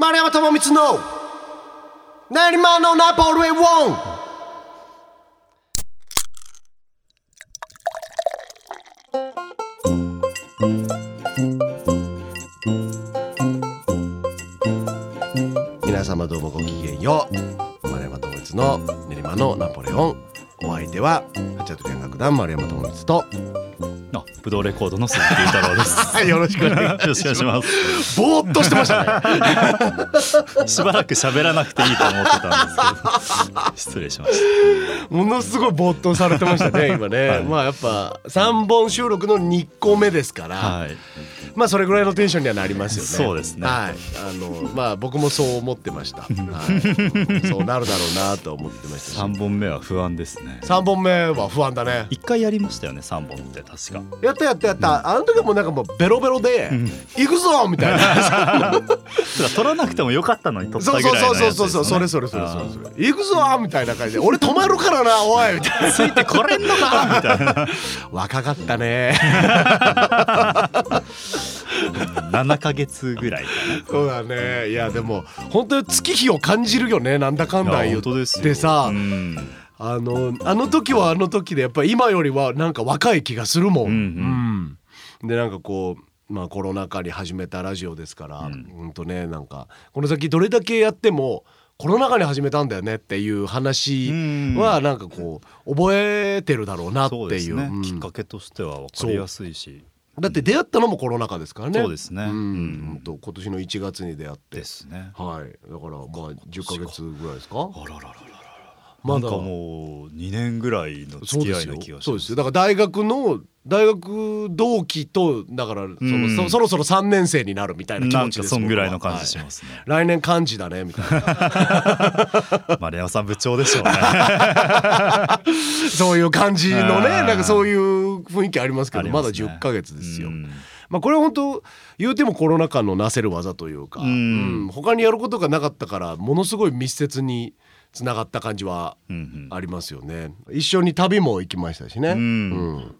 丸山智光の練馬のナポレオン。皆様どうもごきげんよう。丸山智光の練馬のナポレオン。お相手はハチャトリアン楽団丸山智光とあ、ブドウレコードの鈴木太郎です。よろしくお願いよろしくお願いします。ぼーっとしてましたね しばらく喋らなくていいと思ってたんですけど、失礼しましものすごい没頭されてましたね今ね、はいまあやっぱ3本収録の2個目ですから、た。はい。まあそれぐらいのテンションにはなりますよねそうですねはいあのまあ僕もそう思ってました、はい、そうなるだろうなと思ってましたし三本目は不安ですね。3本目は不安だね一回やりましたよね、三本って確か。やったやったやった、あの時はもうなんかもうベロベロで「行くぞ!」みたいな 取らなくてもよかったのに取ったそうぐらいのそうそうやつですよね。そうそうそれそれそれそれそれ行くぞみたいな感じで俺止まるからなおいみたいなついてこれんのかみたいな。若かったね七ヶ月ぐらいかそうだねいやでも本当に月日を感じるよねなんだかんな。だ言。ってさうん。あのあの時はあの時でやっぱり今よりはなんか若い気がするもん。うんうんうんでなんかこうまあコロナ禍に始めたラジオですから、うんほんとねなんかこの先どれだけやってもコロナ禍に始めたんだよねっていう話はなんかこう覚えてるだろうなっていうねうん。きっかけとしては分かりやすいし。だって出会ったのもコロナ禍ですからね。そうですね。うんと今年の1月に出会ってですね。はいだからまあ10ヶ月ぐらいですか？あららららら。まだ。なんかもう2年ぐらいの付き合いの気がします。そうですよ。だから大学の大学同期とだからその、うん。そそろそろ3年生になるみたいな気持ちですそんぐらいの感じしますね、はい。来年漢字だねみたいな。丸山さん部長でしょうね。そういう感じのねなんかそういう雰囲気ありますけどまだありますね。10ヶ月ですよ。うん。まあこれは本当言うてもコロナ禍のなせる技というか、うん。うん。他にやることがなかったからものすごい密接につながった感じはうんありますよね。一緒に旅も行きましたしね。うん。うん。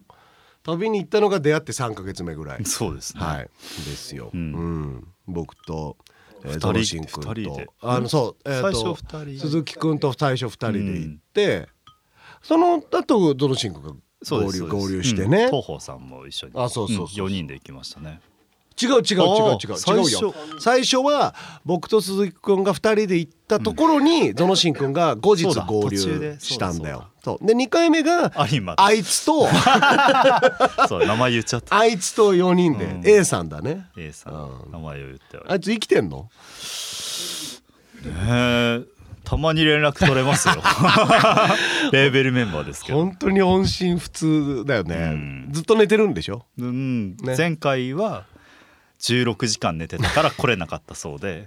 旅に行ったのが出会って3ヶ月目ぐらい。うん、。そうですね、はい、ですよ。ううん。ん、僕と、えー、二人ドロシン君と、あのそう、えー、最と初二人。鈴木君と最初二人で行って、その後ドロシン君が合流合流してね。うん。東宝さんも一緒に。あそうそうそう4人で行きましたね違う違う違う違う。あ違ーうよ。最初。は僕と鈴木君が二人で行ったところに、ドロシン君が後日合流したんだよ。そう。で二回目があいつと そう名前言っちゃった。あいつと四人で、うん。A さんだね。A さん、うん。名前を言ってあいつ生きてんの？ねえたまに連絡取れますよ。レーベルメンバーですけど、本当に音信不通だよね、うん。ずっと寝てるんでしょ？うん。ね。前回は16時間寝てたから来れなかったそうで。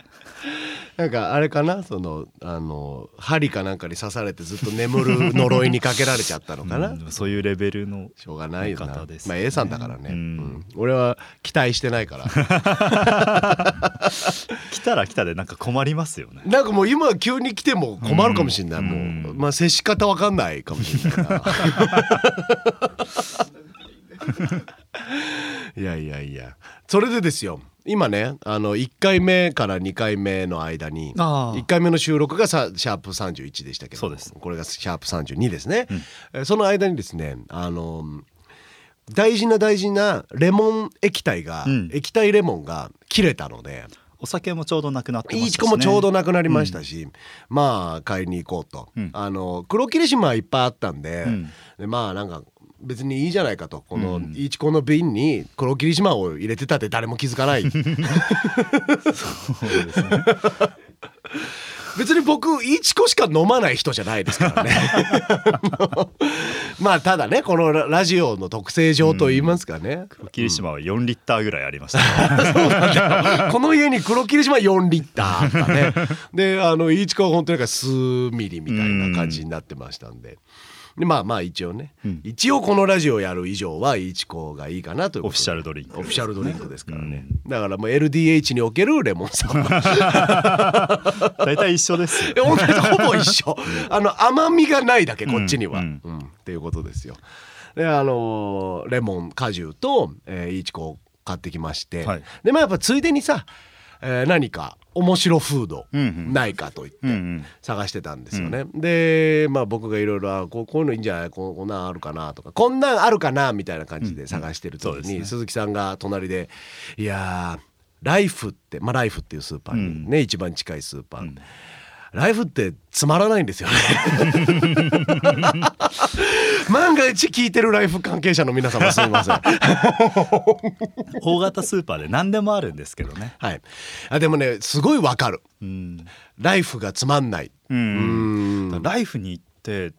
なんかあれかな？そのあの針かなんかに刺されてずっと眠る呪いにかけられちゃったのかな、うんそういうレベルのしょうがないよな、方ですね。まあ A さんだからね、うん。うん。俺は期待してないから。来たら来たでなんか困りますよね。なんかもう今急に来ても困るかもしれない、うん。もううんまあ接し方わかんないかもしれないな いやいやいや。それでですよ。今ねあの1回目から2回目の間にあ1回目の収録がさシャープ31でしたけどこれがシャープ32ですね、うん。えーその間にですねあの大事な大事なレモン液体が、うん。液体レモンが切れたのでお酒もちょうどなくなってましね、こもちょうどなくなりましたし、まあ買いに行こうと、うん。あの黒霧島はいっぱいあったんで,、うん。でまあなんか別にいいじゃないかと。このうん。いちこの瓶に黒霧島を入れてたって誰も気づかない。別に僕いちこしか飲まない人じゃないですからね。まあただねこのララジオの特性上と言いますかね、黒霧島は4リッターぐらいありました、ねこの家に黒霧島4リッターあったね。であのいちこは本当になんか数ミリみたいな感じになってましたんで。でまあまあ一応ね、うん。一応このラジオやる以上はいちこがいいかなというオフィシャルドリンクオフィシャルドリンクですからね、だからもう LDH におけるレモンサワー。大体一緒です ほぼ一緒。あの甘みがないだけこっちには、ううん。んっていうことですよ。であのーレモン果汁と、えー、いちこを買ってきまして、はい。でまあやっぱついでにさ、えー何か面白フードうんうん。ないかと言ってうんうん。探してたんですよね。でまあ僕がいろいろあこういうのいいんじゃない？ここんなんあるかなとかこんなんあるかなみたいな感じで探してる時に、うんね。鈴木さんが隣で「いやーライフってまあライフっていうスーパーにね、一番近いスーパー、ライフってつまらないんですよね 万が一聞いてるライフ関係者の皆様すみません。大型スーパーで何でもあるんですけどね。はい。あでもねすごいわかる。うん。ライフがつまんない。うん。うん。ライフに行って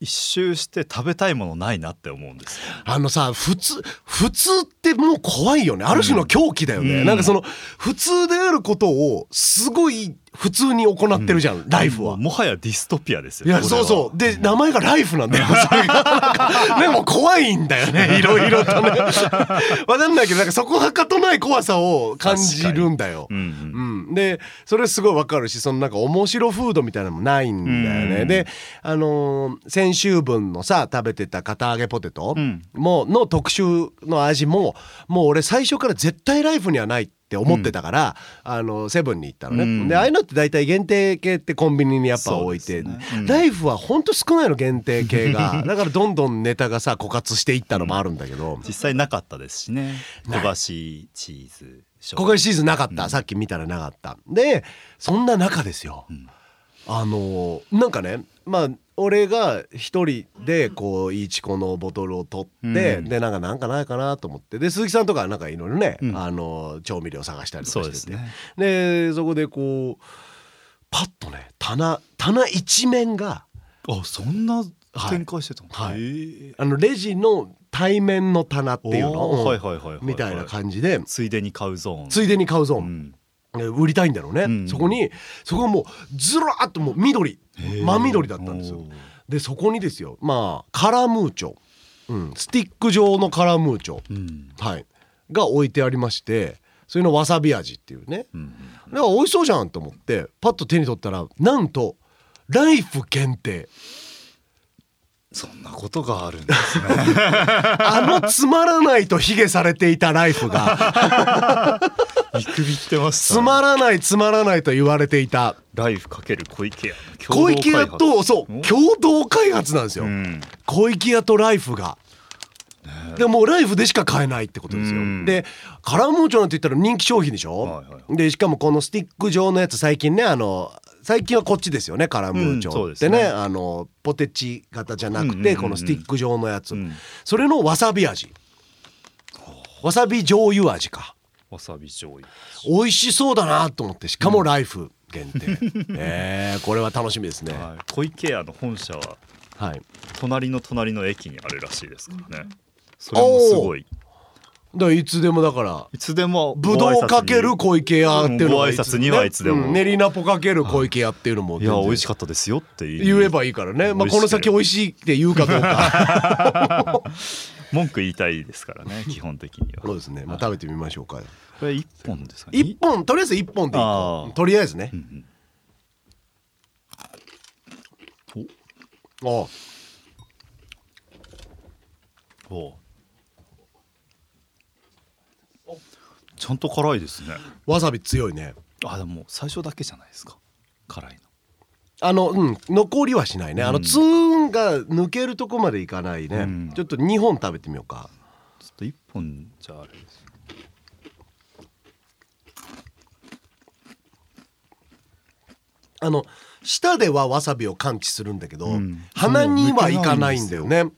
一周して食べたいものないなって思うんです。よあのさ普通普通ってもう怖いよね。ある種の狂気だよね、うん。なんかその普通であることをすごい普通に行ってるじゃん、ライフは。もはやディストピアですよいやそうそう。で名前がライフなんだよ。それがでも怖いんだよね。いろいろとね。わかんないけどなんかそこはかとない怖さを感じるんだよ。うんうん。うん、でそれすごいわかるしそのなんか面白フードみたいなのもないんだよね、うん。であのー先週分のさ食べてた堅揚げポテトうん。もの特集の味ももう俺最初から絶対ライフにはないって思ってたから、あのセブンに行ったのね、うん。でああいうのって大体限定系ってコンビニにやっぱ置いて、ね。うん。ライフはほんと少ないの限定系が だからどんどんネタがさ枯渇していったのもあるんだけど、実際なかったですしね。ない。小橋チーズここシーズンなかった、さっき見たらなかった。でそんな中ですよ、ん。あのなんかねまあ俺が一人でこういちこのボトルを取って、うん。でなんかなんかないかなと思って。で鈴木さんとかなんかいろいろね、うん。あの調味料探したりとかしてて。そうですね。でそこでこうパッとね棚棚一面があそんな展開してたの、はい。へえ。あのレジの対面の棚っていうの？みたいな感じで。ついでに買うゾーン。ついでに買うゾーン、うん。え売りたいんだろうね、うん。そこにそこがもうずらーっともう緑。ー。真緑だったんですよ。でそこにですよ。まあカラムーチョ、うん、スティック状のカラムーチョ、うん。はい、が置いてありましてそれのわさび味っていうね。うん。だから美味しそうじゃんと思ってパッと手に取ったらなんとライフ限定そんなことがあるんですね。あのつまらないと卑下されていたライフが。見くびってましたつまらないつまらないと言われていた。ライフかける小池屋。小池屋とそうお？共同開発なんですよ、うん。小池屋とライフが。でもうライフでしか買えないってことですよ。うん。でカラムーチョなんて言ったら人気商品でしょ、はいはい。でしかもこのスティック状のやつ最近ねあの最近はこっちですよねカラムーチョってね,、ですね。あのポテチ型じゃなくて、うんうんうんうん。このスティック状のやつ、うん。それのわさび味。わさび醤油味か。わさび醤油。美味しそうだなと思ってしかもライフ限定、えー、これは楽しみですね。はい。小池屋の本社ははい。隣の隣の駅にあるらしいですからね。それもすごいだいつでもだから。いつでもぶどうかける小池屋っていうのがご挨拶にはいつでも。うん練りナポかける小池屋っていうのもい。や美味しかかったですよって言えばいいからね、まあ、この先美味しいって言うかどうか。文句言いたいですからね基本的には。そうですね、まあ、食べてみましょうか。これ一本ですかね。一本とりあえず一本でいいとりあえずね。うんうん。お。お。うちゃんと辛いですね。わさび強いね。あでも最初だけじゃないですか。辛いの。あのうん残りはしないね。あのうんツーンが抜けるとこまでいかないね、うん。ちょっと2本食べてみようか。ちょっと一本じゃあれです。あの舌ではわさびを感知するんだけど、うん。鼻にはいかないんだよね。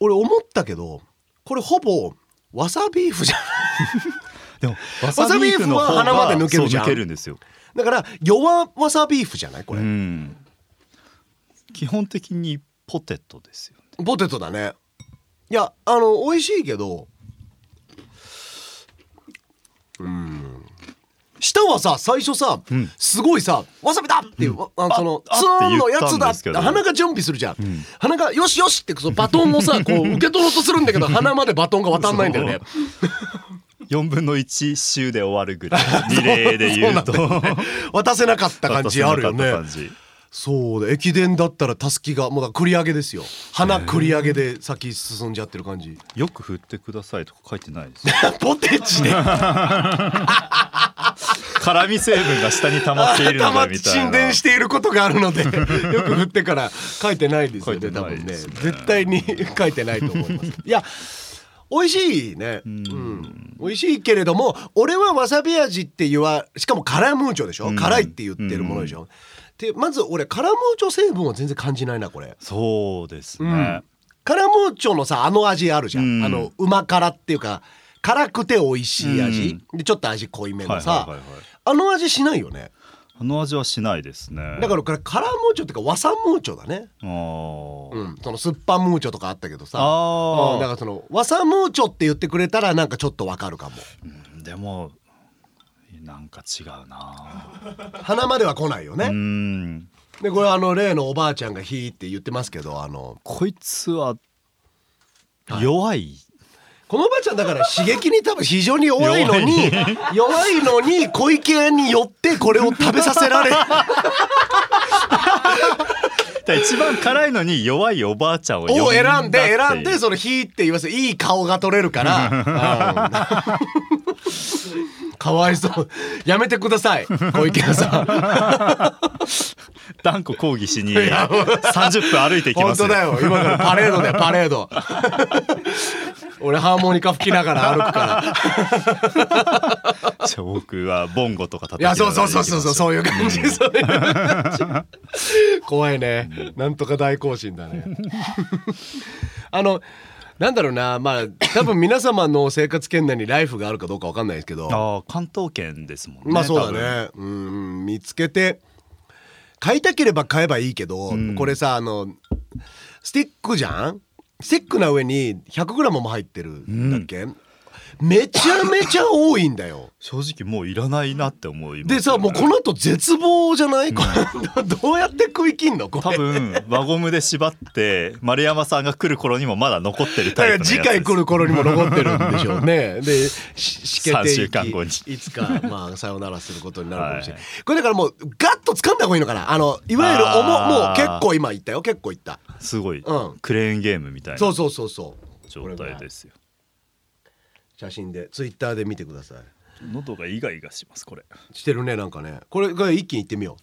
俺思ったけどこれほぼわさビーフじゃんでもわさビーフは鼻まで抜けるじゃん。抜けるんですよ。だから弱わさビーフじゃない？これ、うん。基本的にポテトですよね。ポテトだね。いやあの美味しいけどうん舌はさ最初さ、うん。すごいさ「わさびだ!」っていう、あそのあツーンのやつあって鼻が準備するじゃん、ん。鼻が「よしよし!」ってそのバトンをさ こう受け取ろうとするんだけど鼻までバトンが渡んないんだよね。4分の1周で終わるぐらい リレーで言うと。ね。渡せなかった感じあるよね。そうだ駅伝だったらたすきがもうだ繰り上げですよ。鼻繰り上げで先進んじゃってる感じ。よく振ってくださいとか書いてないです ポテチで辛味成分が下に溜まっているのだ みたいな。沈殿していることがあるので よく振ってから書いてないですよ書いてなね多分ね。絶対に書いてないと思います。いや美味しいね。うん。ん。美味しいけれども俺はわさび味って言わしかもカラムーチョでしょ、うん。辛いって言ってるものでしょ、でまず俺カラムーチョ成分は全然感じないなこれ。そうですね、うん。カラムーチョのさあの味あるじゃん、うん。あのうま辛っていうか辛くて美味しい味、でちょっと味濃いめのさ、はいはいはいはいあの味しないよね。あの味はしないですね。だからこれカラムーチョっていうか和三ムーチョだね。うん。そのスッパムーチョとかあったけどさ。あー。うん。だからその和三ムーチョって言ってくれたらなんかちょっとわかるかも。でもなんか違うな。鼻までは来ないようね、んでこれあの例のおばあちゃん。が「ひ」って言ってますけどあのこいつは弱い、このおばあちゃんだから刺激に多分非常に弱いのに弱弱いのに小池屋によってこれを食べさせられ 一番辛いのに弱いおばあちゃんをを選んで選んでその「ひ」って言わせいい顔が取れるから、う ん かわいそう。やめてください小池屋さん。断固抗議しにいや30分歩いていきますよ。本当だよ。今からパレードだよパレード。俺ハーモニカ吹きながら歩くから。じゃあ僕はボンゴとか叩いやきながらそうそうそうそうそうそういう感じ、そういう感じ。怖いね。なんとか大行進だね。あのなんだろうなまあ多分皆様の生活圏内にライフがあるかどうかわかんないですけど。ああ関東圏ですもんねまあそうだね。うん見つけて買いたければ買えばいいけど、ん。これさあのスティックじゃん？スティックな上に 100g も入ってるんだっけ、めちゃめちゃ多いんだよ。正直もういらないなって思いでさもうこの後絶望じゃない、これ。どうやって食い切んの？これ。多分輪ゴムで縛って丸山さんが来る頃にもまだ残ってるタイプの次回来る頃にも残ってるんでしょうね。で、ししけて3週い間後に。きいつかまあさよならすることになるかもしれない。はい。これだからもうガッと掴んだ方がいいのかな？あのいわゆる重あー。もう結構今言ったよ。結構言った。すごい、うん。クレーンゲームみたいな。そうそうそうそう。状態ですよ写真でツイッターで見てください。喉がイガイガしますこれしてるねなんかね。これこれ一気にいってみよ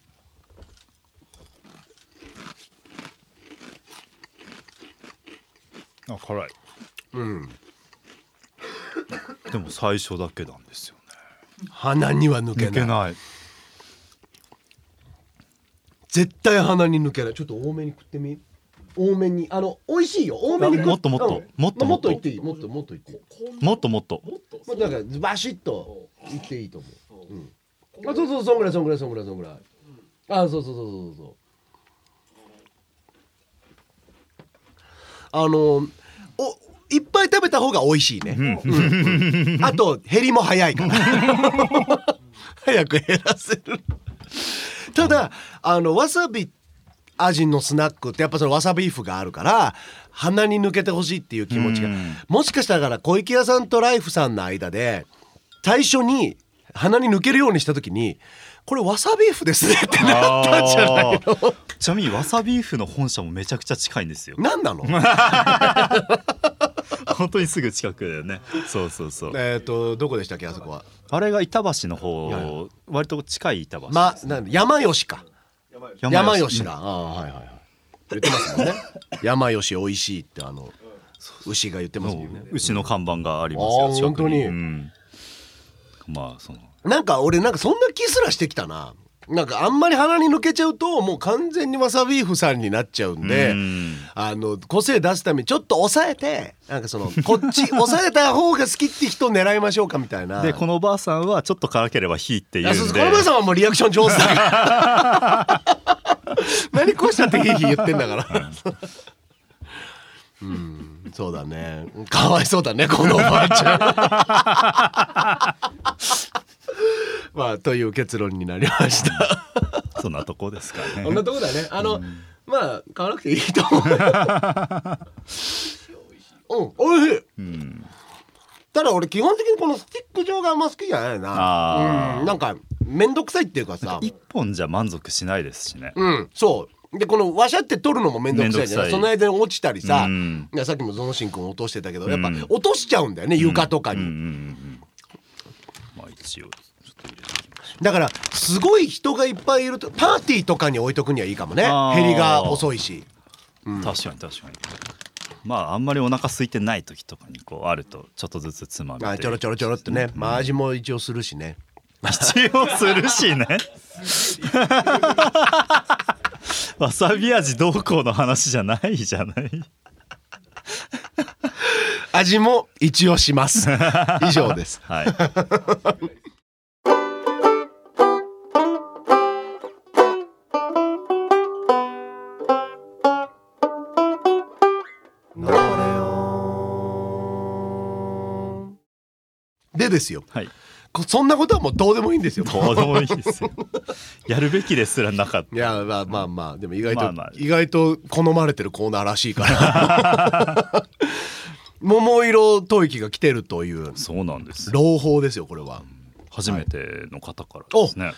あ辛い。う。うん。でも最初だけなんですよね鼻には抜けない。抜けない絶対鼻に抜けない。ちょっと多めに食ってみ。多めにあの美味しいよ。多めにもっともっとうんもっともっと言っていい。もっともっと言っていい。もっともっともっとなんかバシッと言っていいと思う。うん。あそうそうそんぐらいそんぐらいそんぐらいそんぐらい。あそうそうそうそうそう。あのおいっぱい食べた方が美味しいね。うんうんあと減りも早いから。早く減らせる。ただあのわさび味のスナックってやっぱそのわさビーフがあるから鼻に抜けてほしいっていう気持ちが。うん。もしかしたら小池屋さんとライフさんの間で最初に鼻に抜けるようにした時にこれわさビーフですねってなったんじゃないの？ちなみにわさビーフの本社もめちゃくちゃ近いんですよ。何なの？本当にすぐ近くだよね。そうそうそう。えっとどこでしたっけあそこは？あれが板橋のは方割と近い板橋まな山吉か山山吉だ。ああはいはいはい。言ってますもんね。山吉美味しいってあの牛が言ってますもんね。牛の看板がありますよ本当に。うん、まあその。なんか俺なんかそんな気すらしてきたななんかあんまり鼻に抜けちゃうともう完全にわさビーフさんになっちゃうんで、うん。あの個性出すためにちょっと抑えてなんかそのこっち抑えた方が好きって人を狙いましょうかみたいな。でこのおばあさんはちょっと辛ければ火って言あそうこのばあさんはもうリアクション上手だ 何こうしたってヒーヒー言ってんだから。うんそうだね。かわいそうだねこのおばあちゃん まあという結論になりました。そんなとこですかね。こんなとこだね。あの、まあ買わなくていいと思う。うんおいしい。うん。ただ俺基本的にこのスティック状があんま好きじゃないな。うんなんか面倒くさいっていうかさ。一本じゃ満足しないですしね。うんそう。でこのわしゃって取るのも面倒くさいじゃない。その間に落ちたりさ、うん。さっきもゾノシン君落としてたけどやっぱうん。落としちゃうんだよね床とかに、うんうんうんうんまあ一応ちょっと入れておきましょだからすごい人がいっぱいいるとパーティーとかに置いとくにはいいかもね。減りが遅いし。う確かに確かに。まああんまりお腹空いてない時とかにこうあるとちょっとずつつまみてあちょろちょろちょろってね、まあ味も一応するしね。一応するしね。わさび味どうこうの話じゃないじゃない味も一応します。以上です。はい。でですよ。はい。こそんなことはもうどうでもいいんですよ。どうでもいいですよ。やるべきですらなかったいやまあまあまあ。でも意外と、まあまあ。意外と好まれてるコーナーらしいから 桃色吐息が来てるという。そうなんです。朗報ですよこれは。初めての方からですね、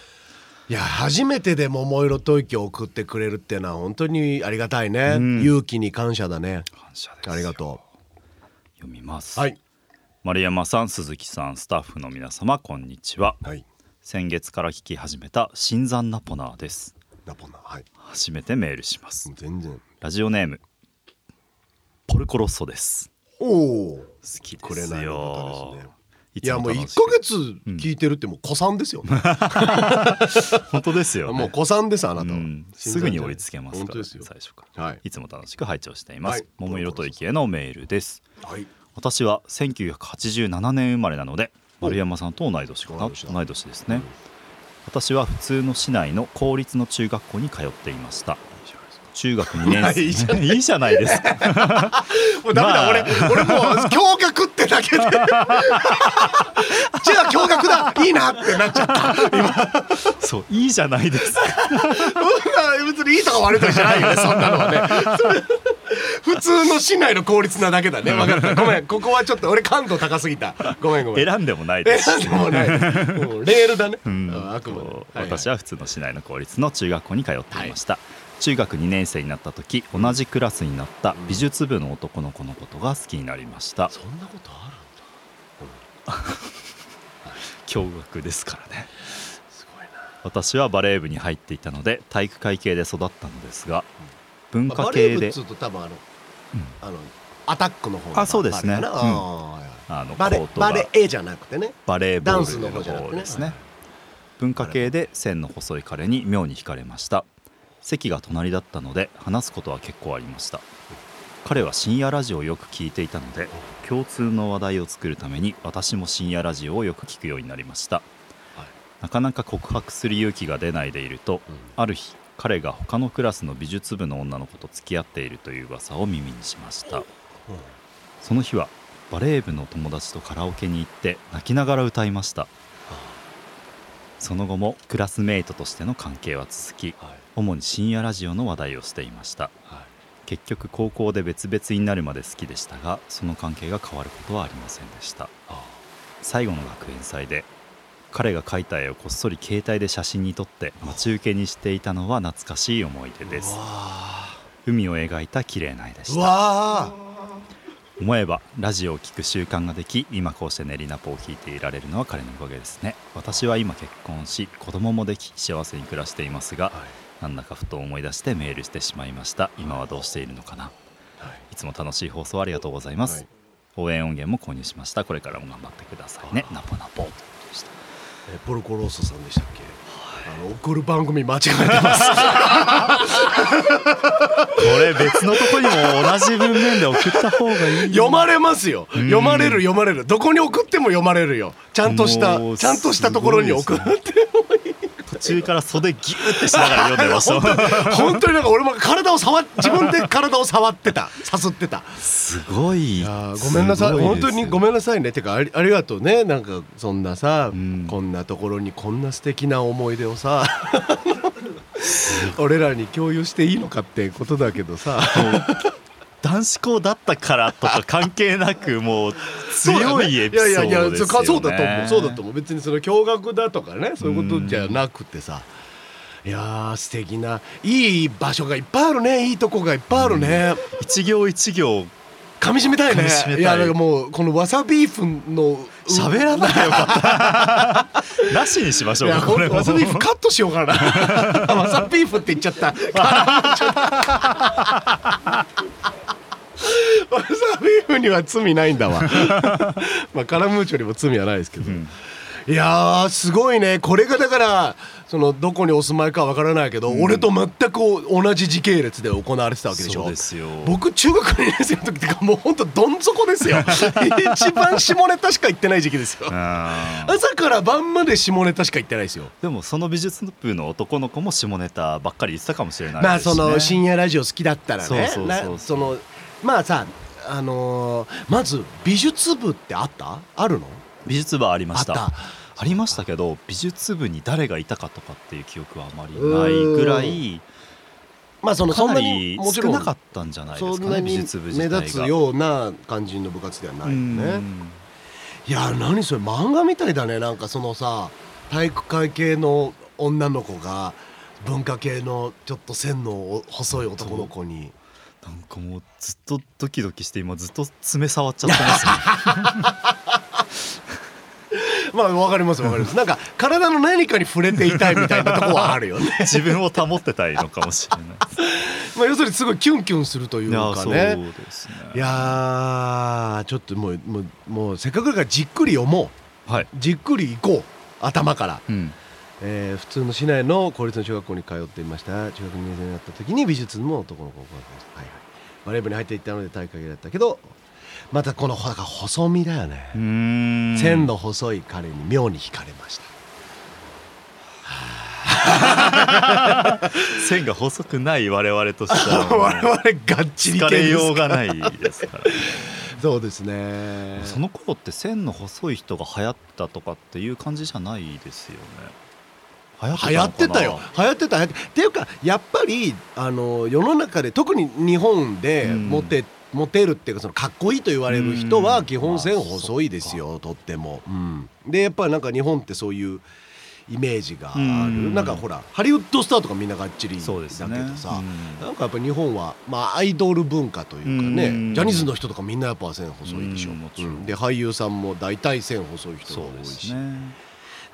い。や初めてで桃色吐息を送ってくれるっていうのは本当にありがたいね、うん。勇気に感謝だね。感謝ですありがと読みます、うはい。丸山さん鈴木さんスタッフの皆様こんにちは。はい。先月から聞き始めた新参ナポナーです。ナポナはい。初めてメールします。全然。ラジオネームポルコロッソですおお好きくですれなよいいやもう1楽しくヶ月聞いてるってもう子さんですよ。ね、本当ですよ、ね、もう子さんですあなたは、うん。すぐに追いつけますから、本当ですよ。最初から。はい。いつも楽しく拝聴しています、はい。桃色と池へのメールです。はい。私は1987年生まれなので丸山さんと同い年かな？同い年ですね。私は普通の市内の公立の中学校に通っていました中学2年生。いいじゃないですか。もうダメだ、まあ。俺俺もう驚愕ってだけで。じゃあ驚愕だ。いいなってなっちゃった。そういいじゃないですか。うん別にいいとか悪いとかじゃないよねそんなのはね。普通の市内の公立なだけだね。分かった。ごめんここはちょっと俺感度高すぎた。ごめんごめん。選んでもないです。し選んでもない。うんレールだね、うん。ああくまで、はいはい私は普通の市内の公立の中学校に通っていました、中学2年生になった時同じクラスになった美術部の男の子のことが好きになりました。そんなことあ 驚愕ですからね。るすごいな。私はバレー部に入っていたので体育会系で育ったのですが文まあ化系でバレー部っつうと多分あの、あのアタックの方のあそうですね。あのバレコーバレエじゃなくてね。バレーボールの方ですね。文化系で線の細い彼に妙に惹かれました席が隣だったので話すことは結構ありました。彼は深夜ラジオをよく聞いていたので共通の話題を作るために私も深夜ラジオをよく聞くようになりました、はい。なかなか告白する勇気が出ないでいると、うん。ある日彼が他のクラスの美術部の女の子と付き合っているという噂を耳にしました。その日はバレー部の友達とカラオケに行って泣きながら歌いましたその後もクラスメイトとしての関係は続きはい。主に深夜ラジオの話題をしていました。はい。結局高校で別々になるまで好きでしたがその関係が変わることはありませんでした。最後の学園祭で彼が描いた絵をこっそり携帯で写真に撮って待ち受けにしていたのは懐かしい思い出です。海を描いた綺麗な絵でした。わ思えばラジオを聴く習慣ができ今こうして練りナポを聴いていられるのは彼のおかげですね。私は今結婚し子供もでき幸せに暮らしていますがーはい。なんだかふと思い出してメールしてしまいました。今はどうしているのかな。はい。いつも楽しい放送ありがとうございます、はい。応援音源も購入しました。これからも頑張ってくださいね。ナポナポ。でしたえポルコロッソさんでしたっけ？あの送る番組間違えてます。これ別のとこにも同じ文面で送った方がいい読まれますよ。読まれる読まれる。どこに送っても読まれるよ。ちゃんとしたちゃんとしたところに送って途中から袖ギューってしながら読んでました。本当に。なんか俺も体を触っ自分で体を触ってた。さすってた。すごい。いやーごめんなさい。本当にごめんなさいね。てかありありがとうね。なんかそんなさ、ん。こんなところにこんな素敵な思い出をさ 俺らに共有していいのかってことだけどさ男子校だったからとか関係なくもう強いエピソードですよ、ね、いやいやいやそうだと思う。そうだと思う。別にその驚愕だとかねそういうことじゃなくてさ。いやー素敵ないい場所がいっぱいあるね。いいとこがいっぱいあるね、一行一行噛み締めたいね。い。いやだからもうこのわさビーフの喋らなきゃよかった。なしにしましょいうやかこれも。わさビーフカットしようかな。わさビーフって言っちゃった わさビーフには罪ないんだわ。まあカラムーチョにも罪はないですけど、ん。いやーすごいね。これがだからそのどこにお住まいかわからないけど、俺と全く同じ時系列で行われてたわけでしょ。そうですよ。僕中学2年生の時ってかもうほんとどん底ですよ。一番下ネタしか言ってない時期ですよ。朝から晩まで下ネタしか言ってないですよ。でもその美術部の男の子も下ネタばっかり言ってたかもしれないまあですしね。その深夜ラジオ好きだったらね。そうそうそう。なそのまあさあのーまず美術部ってあった？あるの？美術部はありました。あありましたけど美術部に誰がいたかとかっていう記憶はあまりないぐらいまあそのそんなかなりにもちろん少なかったんじゃないですかね美術部自体が。目立つような感じの部活ではないようねん。いや何それ漫画みたいだね。なんかそのさ体育会系の女の子が文化系のちょっと線の細い男の子になんかもうずっとドキドキして今ずっと爪触っちゃってますよ まあわかりますわかります。なんか体の何かに触れていたいみたいなとこはあるよね。自分を保ってたいのかもしれないまあ要するにすごいキュンキュンするというかね。ですね。いやーちょっともうもうもうせっかくだからじっくり読もはい。うじっくり行こう。頭から、うん。えー普通の市内の公立の小学校に通っていました中学2年生になった時に美術の男の子をはいはい、バレー部に入っていったので体育会系だったけどまたこのほら細身だよね、線の細い彼に妙に惹かれました。線が細くない我々としては 我々がっちり疲れようがないですから。そうですね。その頃って線の細い人が流行ったとかっていう感じじゃないですよね流流行ってたよ。流行ってた流行ってっていうかやっぱりあの世の中で特に日本でうん。モテ、モテるっていうかそのかっこいいと言われる人うん。は基本線細いですよ、とっても、うん。でやっぱりなんか日本ってそういうイメージがある、うん。なんかほらハリウッドスターとかみんながっちりだけどそうですね。さ、うん。なんかやっぱ日本は、まあ、アイドル文化というかね、うん。ジャニーズの人とかみんなやっぱ線細いでしょ、うん。で俳優さんも大体線細い人が多いし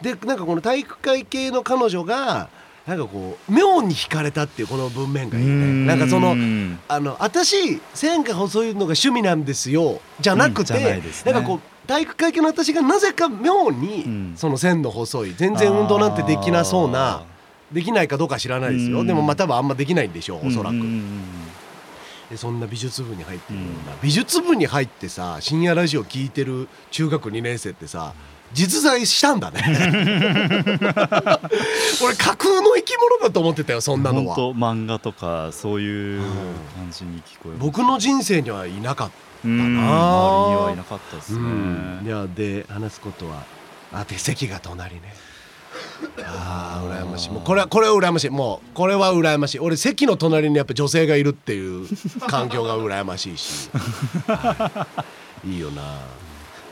でなんかこの体育会系の彼女がなんかこう妙に惹かれたっていうこの文面がいいね。なんかそのうんあの私線が細いのが趣味なんですよ。じゃなくて、うんね。なんかこう体育会系の私がなぜか妙に、うん。その線の細い全然運動なんてできなそうなできないかどうか知らないですよ、うん。でもまあ多分あんまできないんでしょうおそらく、うんうんうん。でそんな美術部に入ってるよう美術部に入ってさ深夜ラジオ聞いてる中学2年生ってさ実在したんだね。俺架空の生き物だと思ってたよそんなのは。漫画とかそういう感じに聞こえる僕の人生にはいなかっうん周りにはいなかったですた、ねいやで話すことはあで席が隣ね。あー羨ましい。もうこれはこれは羨ましい。もうこれは羨ましい。俺席の隣にやっぱ女性がいるっていう環境が羨ましいし、はい。いいよな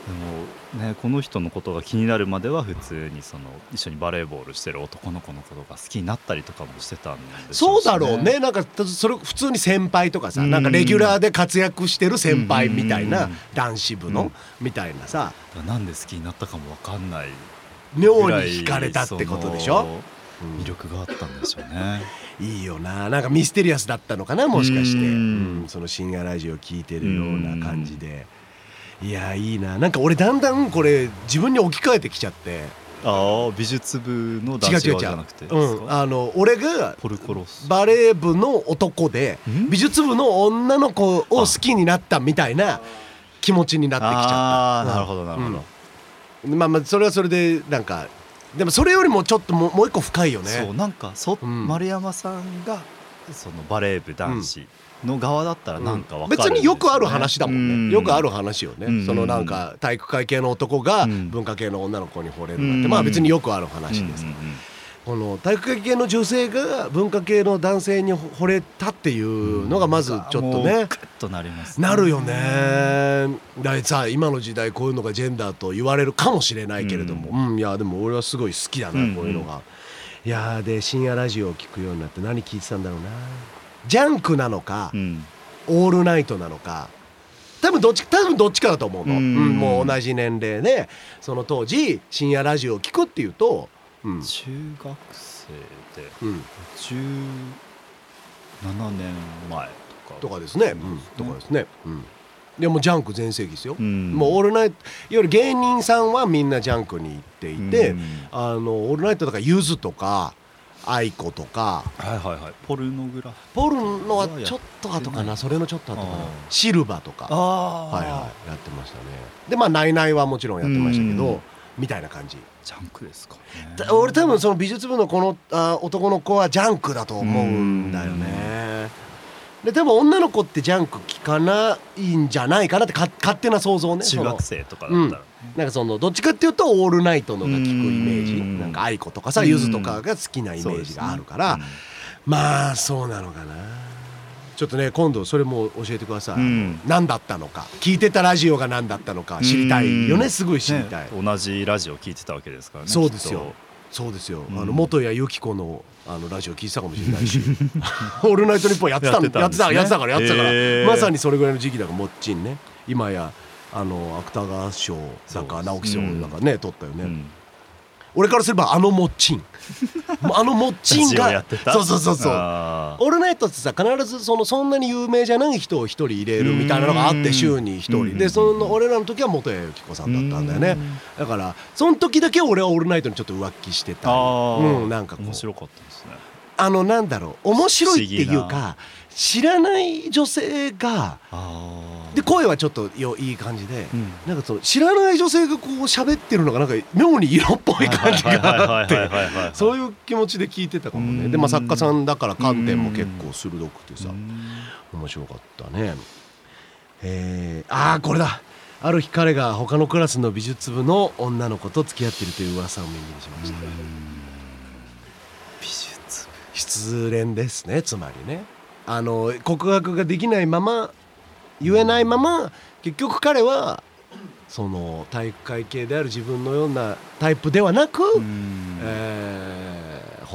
でもねこの人のことが気になるまでは普通にその一緒にバレーボールしてる男の子のことが好きになったりとかもしてたんでしょしそうだろうね。なんかそれ普通に先輩とかさうん。なんかレギュラーで活躍してる先輩みたいなうん男子部のうん。みたいなさ。なんで好きになったかもわかんない妙に惹かれたってことでしょ？魅力があったんでしょうね。いいよな。なんかミステリアスだったのかなもしかして。うん。うん。その深夜ラジオ聞いてるような感じでいやいいな。なんか俺だんだんこれ自分に置き換えてきちゃって。ああ美術部の男子じゃなくてあの俺がポルコロス。バレー部の男でん。美術部の女の子を好きになったみたいな気持ちになってきちゃった。なるほどなるほど、うん。まあまあそれはそれでなんかでもそれよりもちょっともうもう一個深いよね。そうなんかそ、うん。丸山さんがそのバレー部男子の側だったらなんかわかる。ん別によくある話だもんね、よくある話話よね、うん。そのなんか体育会系の男がうん。文化系の女の子に惚れるなんて、うん。まあ別によくある話です、この体育会系の女性が文化系の男性に惚れたっていうのがまずちょっとねグッとなりますね。なるよね。だからさ今の時代こういうのがジェンダーと言われるかもしれないけれども、うん。いやでも俺はすごい好きだな、うん。こういうのが。いやーで深夜ラジオを聞くようになって何聞いてたんだろうなジャンクなのか、うん。オールナイトなのか。多分どっち多分どっちかだと思うの、ううんんもう同じ年齢でその当時深夜ラジオを聞くっていうと、うん。中学生でうん、17年前とか。とかですね、うん、とかですね、うん、でもジャンク全盛期ですよ、うん。もうオールナイトいわゆる芸人さんはみんなジャンクに行っていて、うん。あのオールナイトとかゆずとか愛子とかはいはいはい。ポルノグラフ。ポルノはちょっと後かなそれのちょっと後かな。シルバとか。ああはいはいやってましたね。でまあナイナイはもちろんやってましたけどうん。みたいな感じ。ジャンクですかね。だ俺多分その美術部のこのあ男の子はジャンクだと思うんだよねで多分女の子ってジャンク聞かないんじゃないかなってか勝手な想像ね中学生とかだったら。ねなんかそのどっちかっていうとオールナイトのが聞くイメージ。うん。なんか aikoとかさうん。ゆずとかが好きなイメージがあるから、まあそうなのかな。ちょっとね今度それも教えてください、うん。何だったのか。聞いてたラジオが何だったのか知りたいようん。ね。すごい知りたい、ね同じラジオ聞いてたわけですからねそうですよそうですよ、うん。あの元谷由紀子のあのラジオ聞いてたかもしれないし「オールナイトニッポン」やってたんやってたんですね。やってたからやってたから、へー。まさにそれぐらいの時期だからもっちんね。今やあの芥川賞だか直木賞だかね、取ったよね、うん俺からすればあのもっちんあのもっちんラジオがそうそうそうそう。あオールナイトってさ必ずそのそんなに有名じゃない人を一人入れるみたいなのがあっうん。て週に一人。うん。でその俺らの時は元谷由紀子さんだったんだよね。だからその時だけ俺はオールナイトにちょっと浮気してた。うんなんかこう。面白かったですね。あのなんだろう。面白いっていうか知らない女性があで声はちょっとよいい感じで、うん。なんかその知らない女性がこう喋ってるのがなんか妙に色っぽい感じがあってそういう気持ちで聞いてたかもねうんでまあ作家さんだから観点も結構鋭くてさうん面白かったねえー、ああこれだある日彼が他のクラスの美術部の女の子と付き合ってるという噂を耳にしました美術失恋ですねつまりねあの告白ができないまま言えないまま結局彼はその体育会系である自分のようなタイプではなく、うん。えー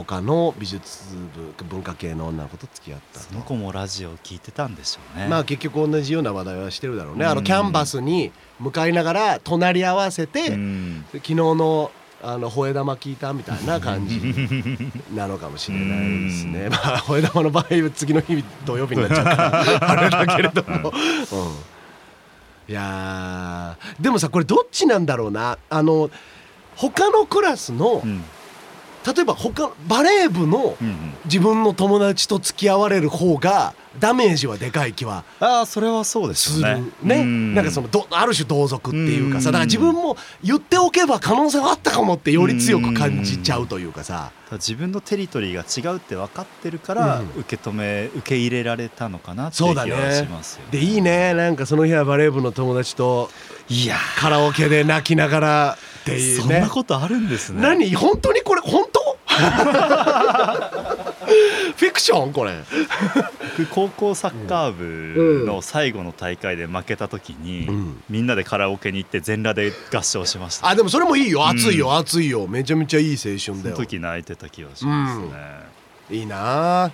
他の美術部文化系の女の子と付き合ったと。その子もラジオ聞いてたんでしょうね。まあ結局同じような話題はしてるだろうね。あのうん。キャンバスに向かいながら隣り合わせて、うん。昨日のあの吠え玉聞いたみたいな感じ なのかもしれないですね。うん。まあ吠え玉の場合は次の日土曜日になっちゃうからあれだけれども、うん。いやーでもさこれどっちなんだろうな。あの他のクラスのうん例えば他バレー部の自分の友達と付き合われる方がダメージはでかい気はああそれはそうですね。ね。うん。なんかそのどある種同族っていうかさうん。だから自分も言っておけば可能性はあったかもってより強く感じちゃうというかさ。自分のテリトリーが違うって分かってるから、うん。受け止め受け入れられたのかなっていそううだ気はね。しますよ、でいいね。なんかその日はバレー部の友達といやカラオケで泣きながらっていうそんなねことあるんですね。何？本当にこれ本当？フィクション？これ。僕高校サッカー部の最後の大会で負けた時に、うん。みんなでカラオケに行って全裸で合唱しました。あでもそれもいいよ。熱いよ、うん熱いよ。めちゃめちゃいい青春そのだよ時泣いてた気がしますね、いいな。あ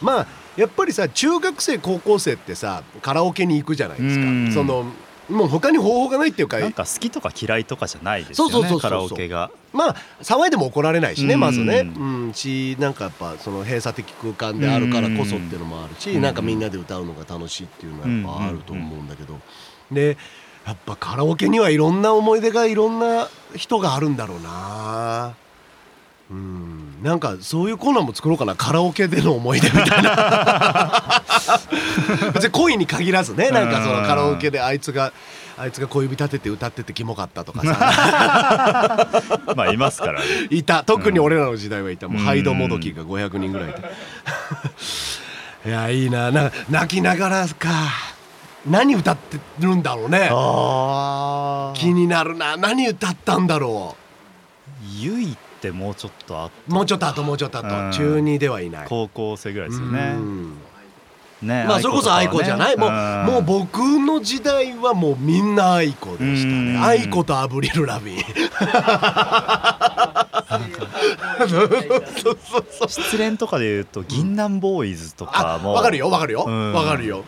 まあやっぱりさ中学生高校生ってさカラオケに行くじゃないですか。うん。そのもう他に方法がないっていうかなんか好きとか嫌いとかじゃないですよそうそうそうそうねカラオケが。まあ騒いでも怒られないしねうん。まずね。うん。しなんかやっぱその閉鎖的空間であるからこそっていうのもあるしうん。なんかみんなで歌うのが楽しいっていうのはやっぱあると思うんだけど。でやっぱカラオケにはいろんな思い出がいろんな人があるんだろうなうん。なんかそういうコーナーも作ろうかな。カラオケでの思い出みたいな。別に恋に限らずね。なんかそのカラオケであいつがあいつが小指立てて歌っててキモかったとかさ。まあいますからね。いた。特に俺らの時代はいたもうハイドもどきが500人ぐらいいて いやいいな。な泣きながらか。何歌ってるんだろうね。あ気になるな。何歌ったんだろ唯一ってもうちょっとあもうちょっと後もうちょっと後、うん。中二ではいない。高校生ぐらいですようねん。ねまあそれこそ愛子じゃない、もううん。もう僕の時代はもうみんな愛子でしたうん。ね愛子とアブリル・ラビン失恋とかで言うと銀杏ボーイズとかも。あわかるよわかるよ。うん。わかるよ。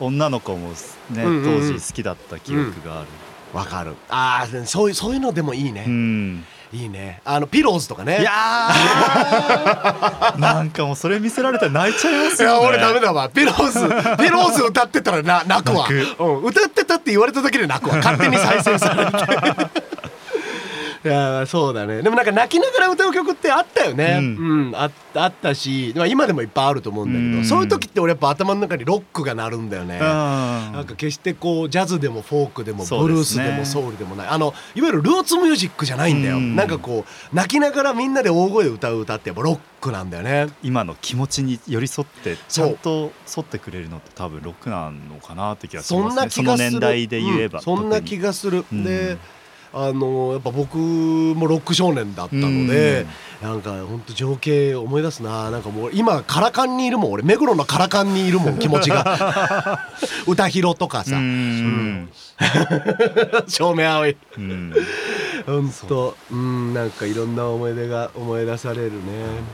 女の子もねうんうんうん。当時好きだった記憶がある。わかる。ああそういうそういうのでもいいね、うんいいね。あのピローズとかね。いやー。なんかもうそれ見せられたら泣いちゃいますよね。いや俺ダメだわ。ピローズ ピローズ歌ってたらな泣くわ。うん、歌ってたって言われただけで泣くわ。勝手に再生されていやそうだね。でもなんか泣きながら歌う曲ってあったよね。ううん。ん、ああったしまあ今でもいっぱいあると思うんだけど、うん。そういう時って俺やっぱ頭の中にロックが鳴るんだよね、ななんか決してこうジャズでもフォークでもそうブルースでもソウルでもない。あのいわゆるルーツミュージックじゃないんだよ、うん。なんかこう泣きながらみんなで大声で歌う歌ってやっぱロックなんだよね。今の気持ちに寄り添ってちそうゃんと沿ってくれるのって多分ロックなのかなって気がしそんますね。そのな気がする。年代で言えば、うん。そんな気ががする、うん。であのやっぱ僕もロック少年だったので、なんか本当情景思い出すな。なんかもう今カラカンにいるもん。俺目黒のカラカンにいるもん気持ちが。歌広とかさ、うん。照明青い。うん。本当うんなんかいろんな思い出が思い出されるね。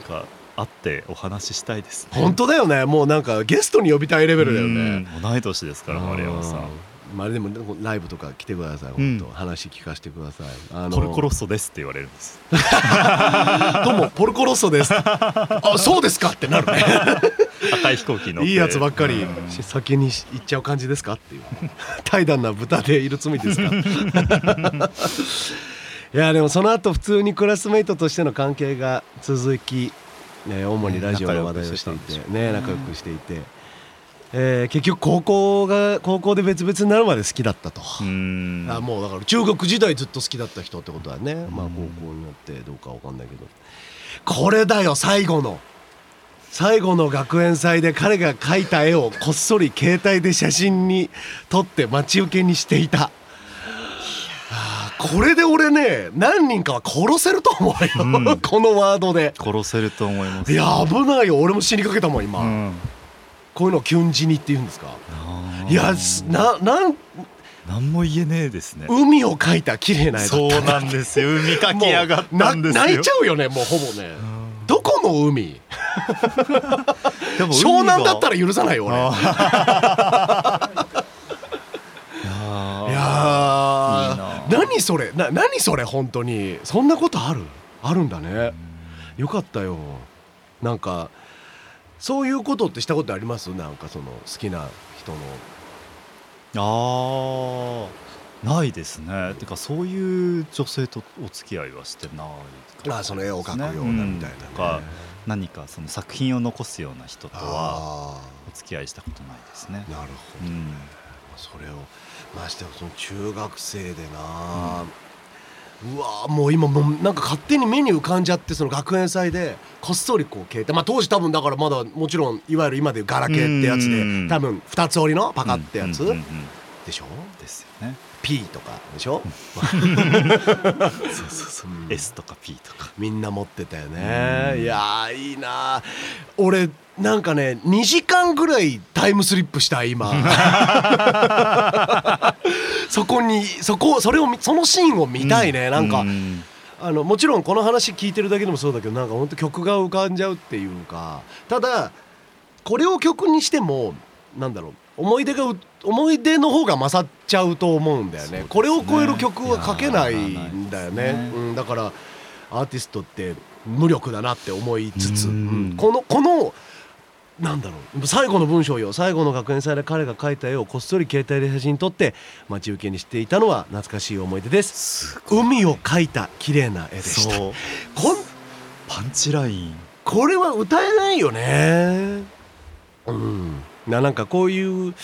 なんか会ってお話ししたいですね。本当だよね。もうなんかゲストに呼びたいレベルだよね。うん。同い年ですから丸山さんまあでもライブとか来てくださいうん。本当、話聞かせてください。あのポルコロッソですって言われるんです。どうもポルコロッソです。あそうですかってなるね。赤い飛行機乗って。いいやつばっかり。うん。先に行っちゃう感じですかっていう。怠惰な豚でいるつもりですか。いやでもその後普通にクラスメイトとしての関係が続き、ね、主にラジオの話題をしていて。ね仲良くしていて、えー結局高校が高校で別々になるまで好きだったと、うん。あもうだから中学時代ずっと好きだった人ってことはね、まあ高校によってどうかわかんないけど。これだよ最後の。最後の学園祭で彼が描いた絵をこっそり携帯で写真に撮って待ち受けにしていた。これで俺ね何人かは殺せると思うよ、うん。このワードで。殺せると思います。いや危ないよ。俺も死にかけたもん今、うんこういうのをキュンジニって言うんですか？いやすななん何も言えねえですね。海を描いた綺麗な絵そうなんですよ。海かき上がったんです泣いちゃうよねもうほぼね。どこの海？でも湘南だったらら許さないよ俺。い いやいいな何それ？な何それ本当に。そんなことある？あるんだね。よかったよ。なんかそういうことってしたことあります？なんかその好きな人の。あーないですね。てかそういう女性とお付き合いはしてないかあその絵を描くようなみたいなね。うんとか何かその作品を残すような人とはあお付き合いしたことないですね。あなるほど。うん。それをましてやその中学生でな、うわもう今もうなんか勝手に目に浮かんじゃってその学園祭でこっそりこう携帯まあ当時多分だからまだもちろんいわゆる今でいうガラケーってやつうん。で多分二つ折りのパカってやつでしょ？ですよね。P とかでしょ？そうそうそう、S とか P とか。みんな持ってたよね。いやーいいな。ー俺なんかね2時間ぐらいタイムスリップしたい今。そこにそこそれを見そのシーンを見たいね、なんか、うん。あのもちろんこの話聞いてるだけでもそうだけどなんか本当曲が浮かんじゃうっていうか。ただこれを曲にしてもなんだろう思い出がう思い出の方が勝っちゃうと思うんだよね。ね。これを超える曲は書けないんだよね。ねうん、だからアーティストって無力だなって思いつつ、うん。うんこのこのなんだろう。最後の文章よ。最後の学園祭で彼が描いた絵をこっそり携帯で写真撮って待ち受けにしていたのは懐かしい思い出です。す海を描いた綺麗な絵でした。こんパンチライン。これは歌えないよね。うんななんかこういう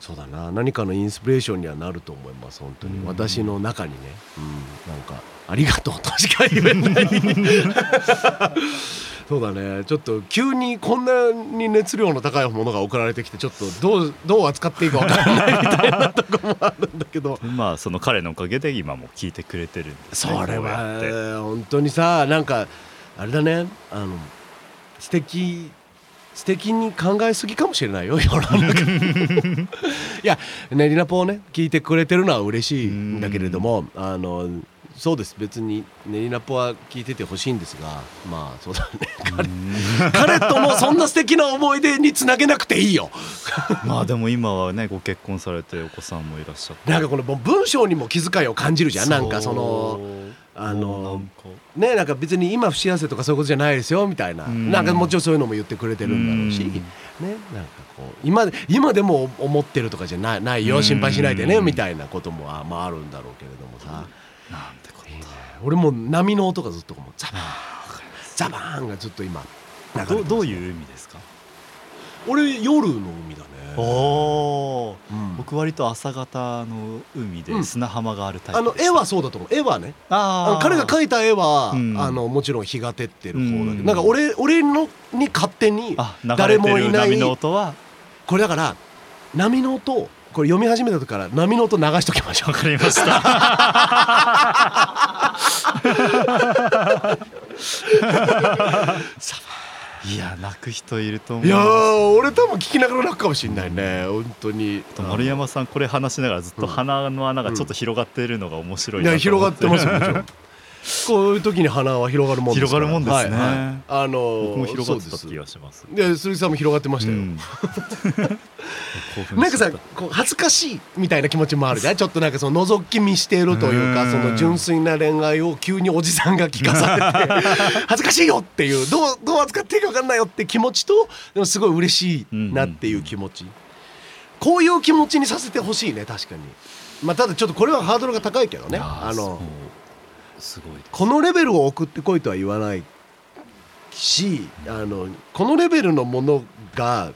そうだな何かのインスピレーションにはなると思います本当に、うん。私の中にね、うん、なんかありがとうとしか言えない。そうだね。ちょっと急にこんなに熱量の高いものが送られてきてちょっとどうどう扱っていいか分からないみたいなとこもあるんだけど。まあその彼のおかげで今も聞いてくれてるんですねそれは本当にさなんかあれだね。あの素敵素敵に考えすぎかもしれないよ世の中。いやねリナポをね聞いてくれてるのは嬉しいんだけれどもあのそうです。別にねリナポは聞いててほしいんですがまあそうだね。彼彼ともそんな素敵な思い出につなげなくていいよ。まあでも今はねご結婚されてお子さんもいらっしゃって。なんかこの文章にも気遣いを感じるじゃん。なんかそのあのねなんか別に今不幸せとかそういうことじゃないですよみたいな、うん。なんかもちろんそういうのも言ってくれてるんだろうし、うん。ねなんかこう今で今でも思ってるとかじゃないないよ心配しないでね、うん。みたいなこともあ,、まあ、あるんだろうけれどもさ、なんてこと俺も波の音がずっとザバーン。ザバーンがずっと今どどういう海ですか？俺夜の海だねおおうん。僕割と朝方の海でうん。砂浜があるタイプあの絵はそうだと思う。絵はね。あ彼が描いた絵は、うん。あのもちろん日が照ってる方だけど、うん。なんか俺俺のに勝手に誰もいないる波の音は？これだから波の音これ読み始めた時から波の音流しときましょう。わかりました いや泣く人いると思う。いやー俺多分聞きながら泣くかもしれないね。本当に。丸山さんこれ話しながらずっと鼻の穴がちょっと広がってるのが面白いいやなと思広がってますよこういう時に鼻は広がるもんです広がるもんですね。はいはい。あの僕も広がってた気がします。で鈴木さんも広がってましたよ、うん。なんかさこう恥ずかしいみたいな気持ちもあるじゃんちょっとなんかその覗き見しているというかうん。その純粋な恋愛を急におじさんが聞かされて 恥ずかしいよっていうどうどう扱っていいか分かんないよって気持ちとでもすごい嬉しいなっていう気持ち。こういう気持ちにさせてほしいね確かに。まあただちょっとこれはハードルが高いけどね。あのそうすごいこのレベルを送ってこいとは言わないしあのこのレベルのものが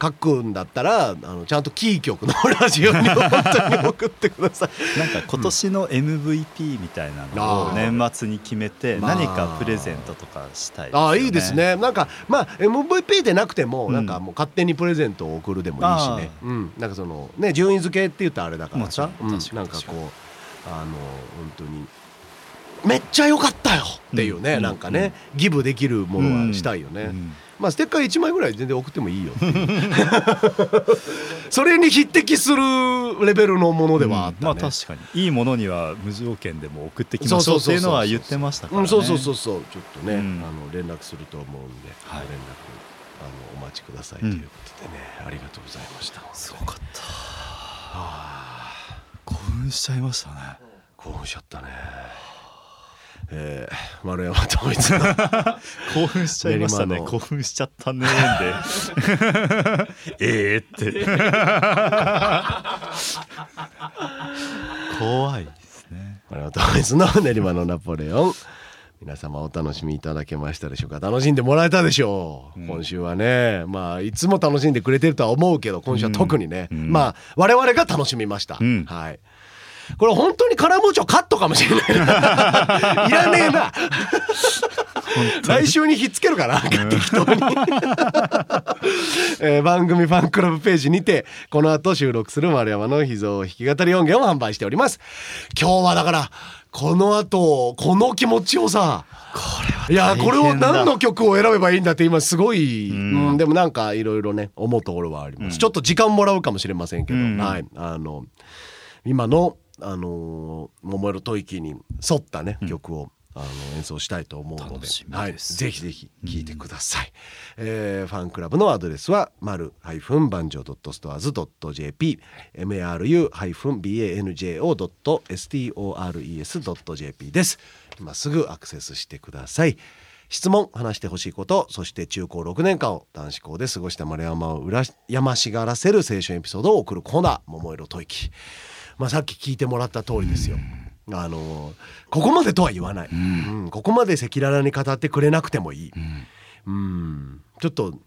書くんだったらあのちゃんとキー局のラジオに本当に送ってください。なんか今年の MVP みたいなのを年末に決めてまあ。何かプレゼントとかしたいね。ああいいですね。なんかまあ MVP でなくても、うん。なんかもう勝手にプレゼントを送るでもいいしね、うん、なんかそのね順位付けって言ったらあれだからさ。うん。なんかこうあの本当にめっちゃ良かったよ。っていうね、うん。なんかね、ギブできるものはしたいよね。うん。まあステッカー1枚ぐらい全然送ってもいいよ それに匹敵するレベルのものではあったね、まあ確かに。いいものには無条件でも送ってきましょうっていうのは言ってましたからね。うん、そうそうそうそう。ちょっとね、うん。あの連絡すると思うんで、はい。ご連絡あのお待ちくださいということでね、ありがとうございました。すごかった。あ。興奮しちゃいましたね。ー興奮しちゃったねえー、丸山統一の 興奮しちゃいましたね。興奮しちゃったねーで。ええって。怖いですね。丸山統一の練馬のナポレオン。皆様お楽しみいただけましたでしょうか。楽しんでもらえたでしょう、うん。今週はね。まあいつも楽しんでくれてるとは思うけど今週は特にね、うん。まあ我々が楽しみました、うん。はいこれ本当にカラムーチョカットかもしれないな。いらねえな。来週にひっつけるかな適当に、えー番組ファンクラブページにてこの後収録する丸山の秘蔵弾き語り音源を販売しております。今日はだからこの後この気持ちをさ。これいやこれを何の曲を選べばいいんだって今すごい、ううんんでもなんかいろいろね思うところはあります、うん。ちょっと時間もらうかもしれませんけど、うん。はい。あの今のあのー桃色吐息に沿ったね、曲をあの演奏したいと思うのではい、ぜひぜひ聴いてください、えーファンクラブのアドレスは丸ハイフンバンジョードットストアーズドット JP maru ハイフン banjo ドット stores ドット JP です。今すぐアクセスしてください。質問話してほしいことそして中高6年間を男子校で過ごした丸山をうらやしがらせる青春エピソードを送るコーナー「桃色吐息」まあさっき聞いてもらった通りですよ。あのここまでとは言わない、うん。ここまで赤裸々に語ってくれなくてもいい、うん。ちょっと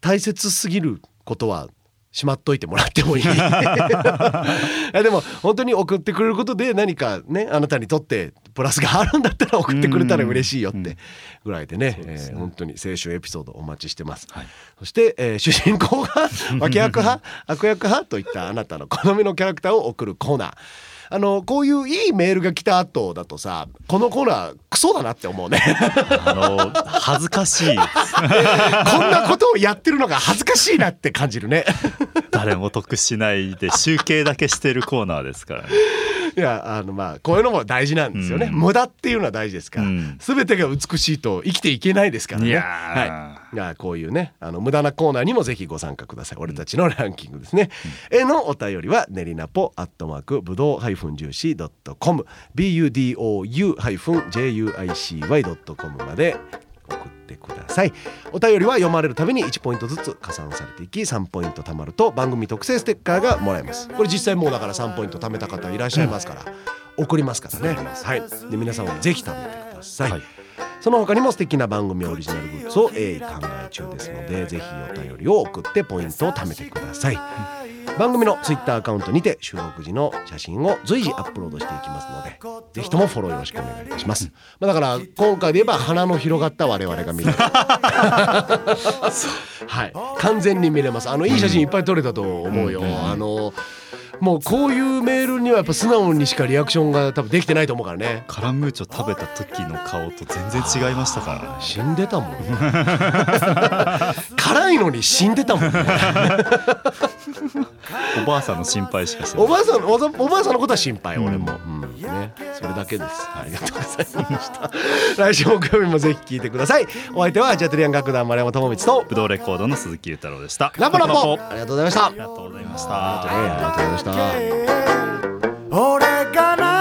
大切すぎることはしまっといてもらってもいい。でも本当に送ってくれることで何かねあなたにとってプラスがあるんだったら送ってくれたら嬉しいよってぐらいでね,、えー本当に青春エピソードお待ちしてます、はい。そして、えー主人公が脇役派 悪役派といったあなたの好みのキャラクターを送るコーナーあのこういういいメールが来た後だとさこのコーナークソだなって思うね。あの恥ずかしい。こんなことをやってるのが恥ずかしいなって感じるね。誰も得しないで集計だけしてるコーナーですからねいやあのまあこういうのも大事なんですよね、うん。無駄っていうのは大事ですから、うん。全てが美しいと生きていけないですからね。いやはい、こういうねあの無駄なコーナーにもぜひご参加ください。俺たちのランキングですね、へのお便りはねりなぽアットマークぶどうハイフンジューシードットコム。Budou ハイフン juicy ドットコムまで送ってください。お便りは読まれるたびに1ポイントずつ加算されていき3ポイント貯まると番組特製ステッカーがもらえます。これ実際もうだから3ポイント貯めた方いらっしゃいますから、送りますからね。はい。で皆さんもぜひ貯めてください、はい。その他にも素敵な番組オリジナルグッズを考え中ですのでぜひお便りを送ってポイントを貯めてください番組のツイッターアカウントにて収録時の写真を随時アップロードしていきますのでぜひともフォローよろしくお願いいたします、まあ、だから今回で言えば鼻の広がった我々が見れる。はい。完全に見れます。あのいい写真いっぱい撮れたと思うよ、あのもうこういうメールにはやっぱ素直にしかリアクションが多分できてないと思うからね。カラムーチョ食べた時の顔と全然違いましたからね。死んでたもん 辛いのに死んでたもんね。おばあさんの心配しかしてない。おばあさんおばあさんのことは心配、俺も、うん。ね、それだけです。ありがとうございました。来週木曜日もぜひ聞いてください。お相手はジャトリアン楽団丸山智光と。ブドウレコードの鈴木裕太郎でした。ラポラポありがとうございました。ありがとうございました。ありがとうございました。俺が何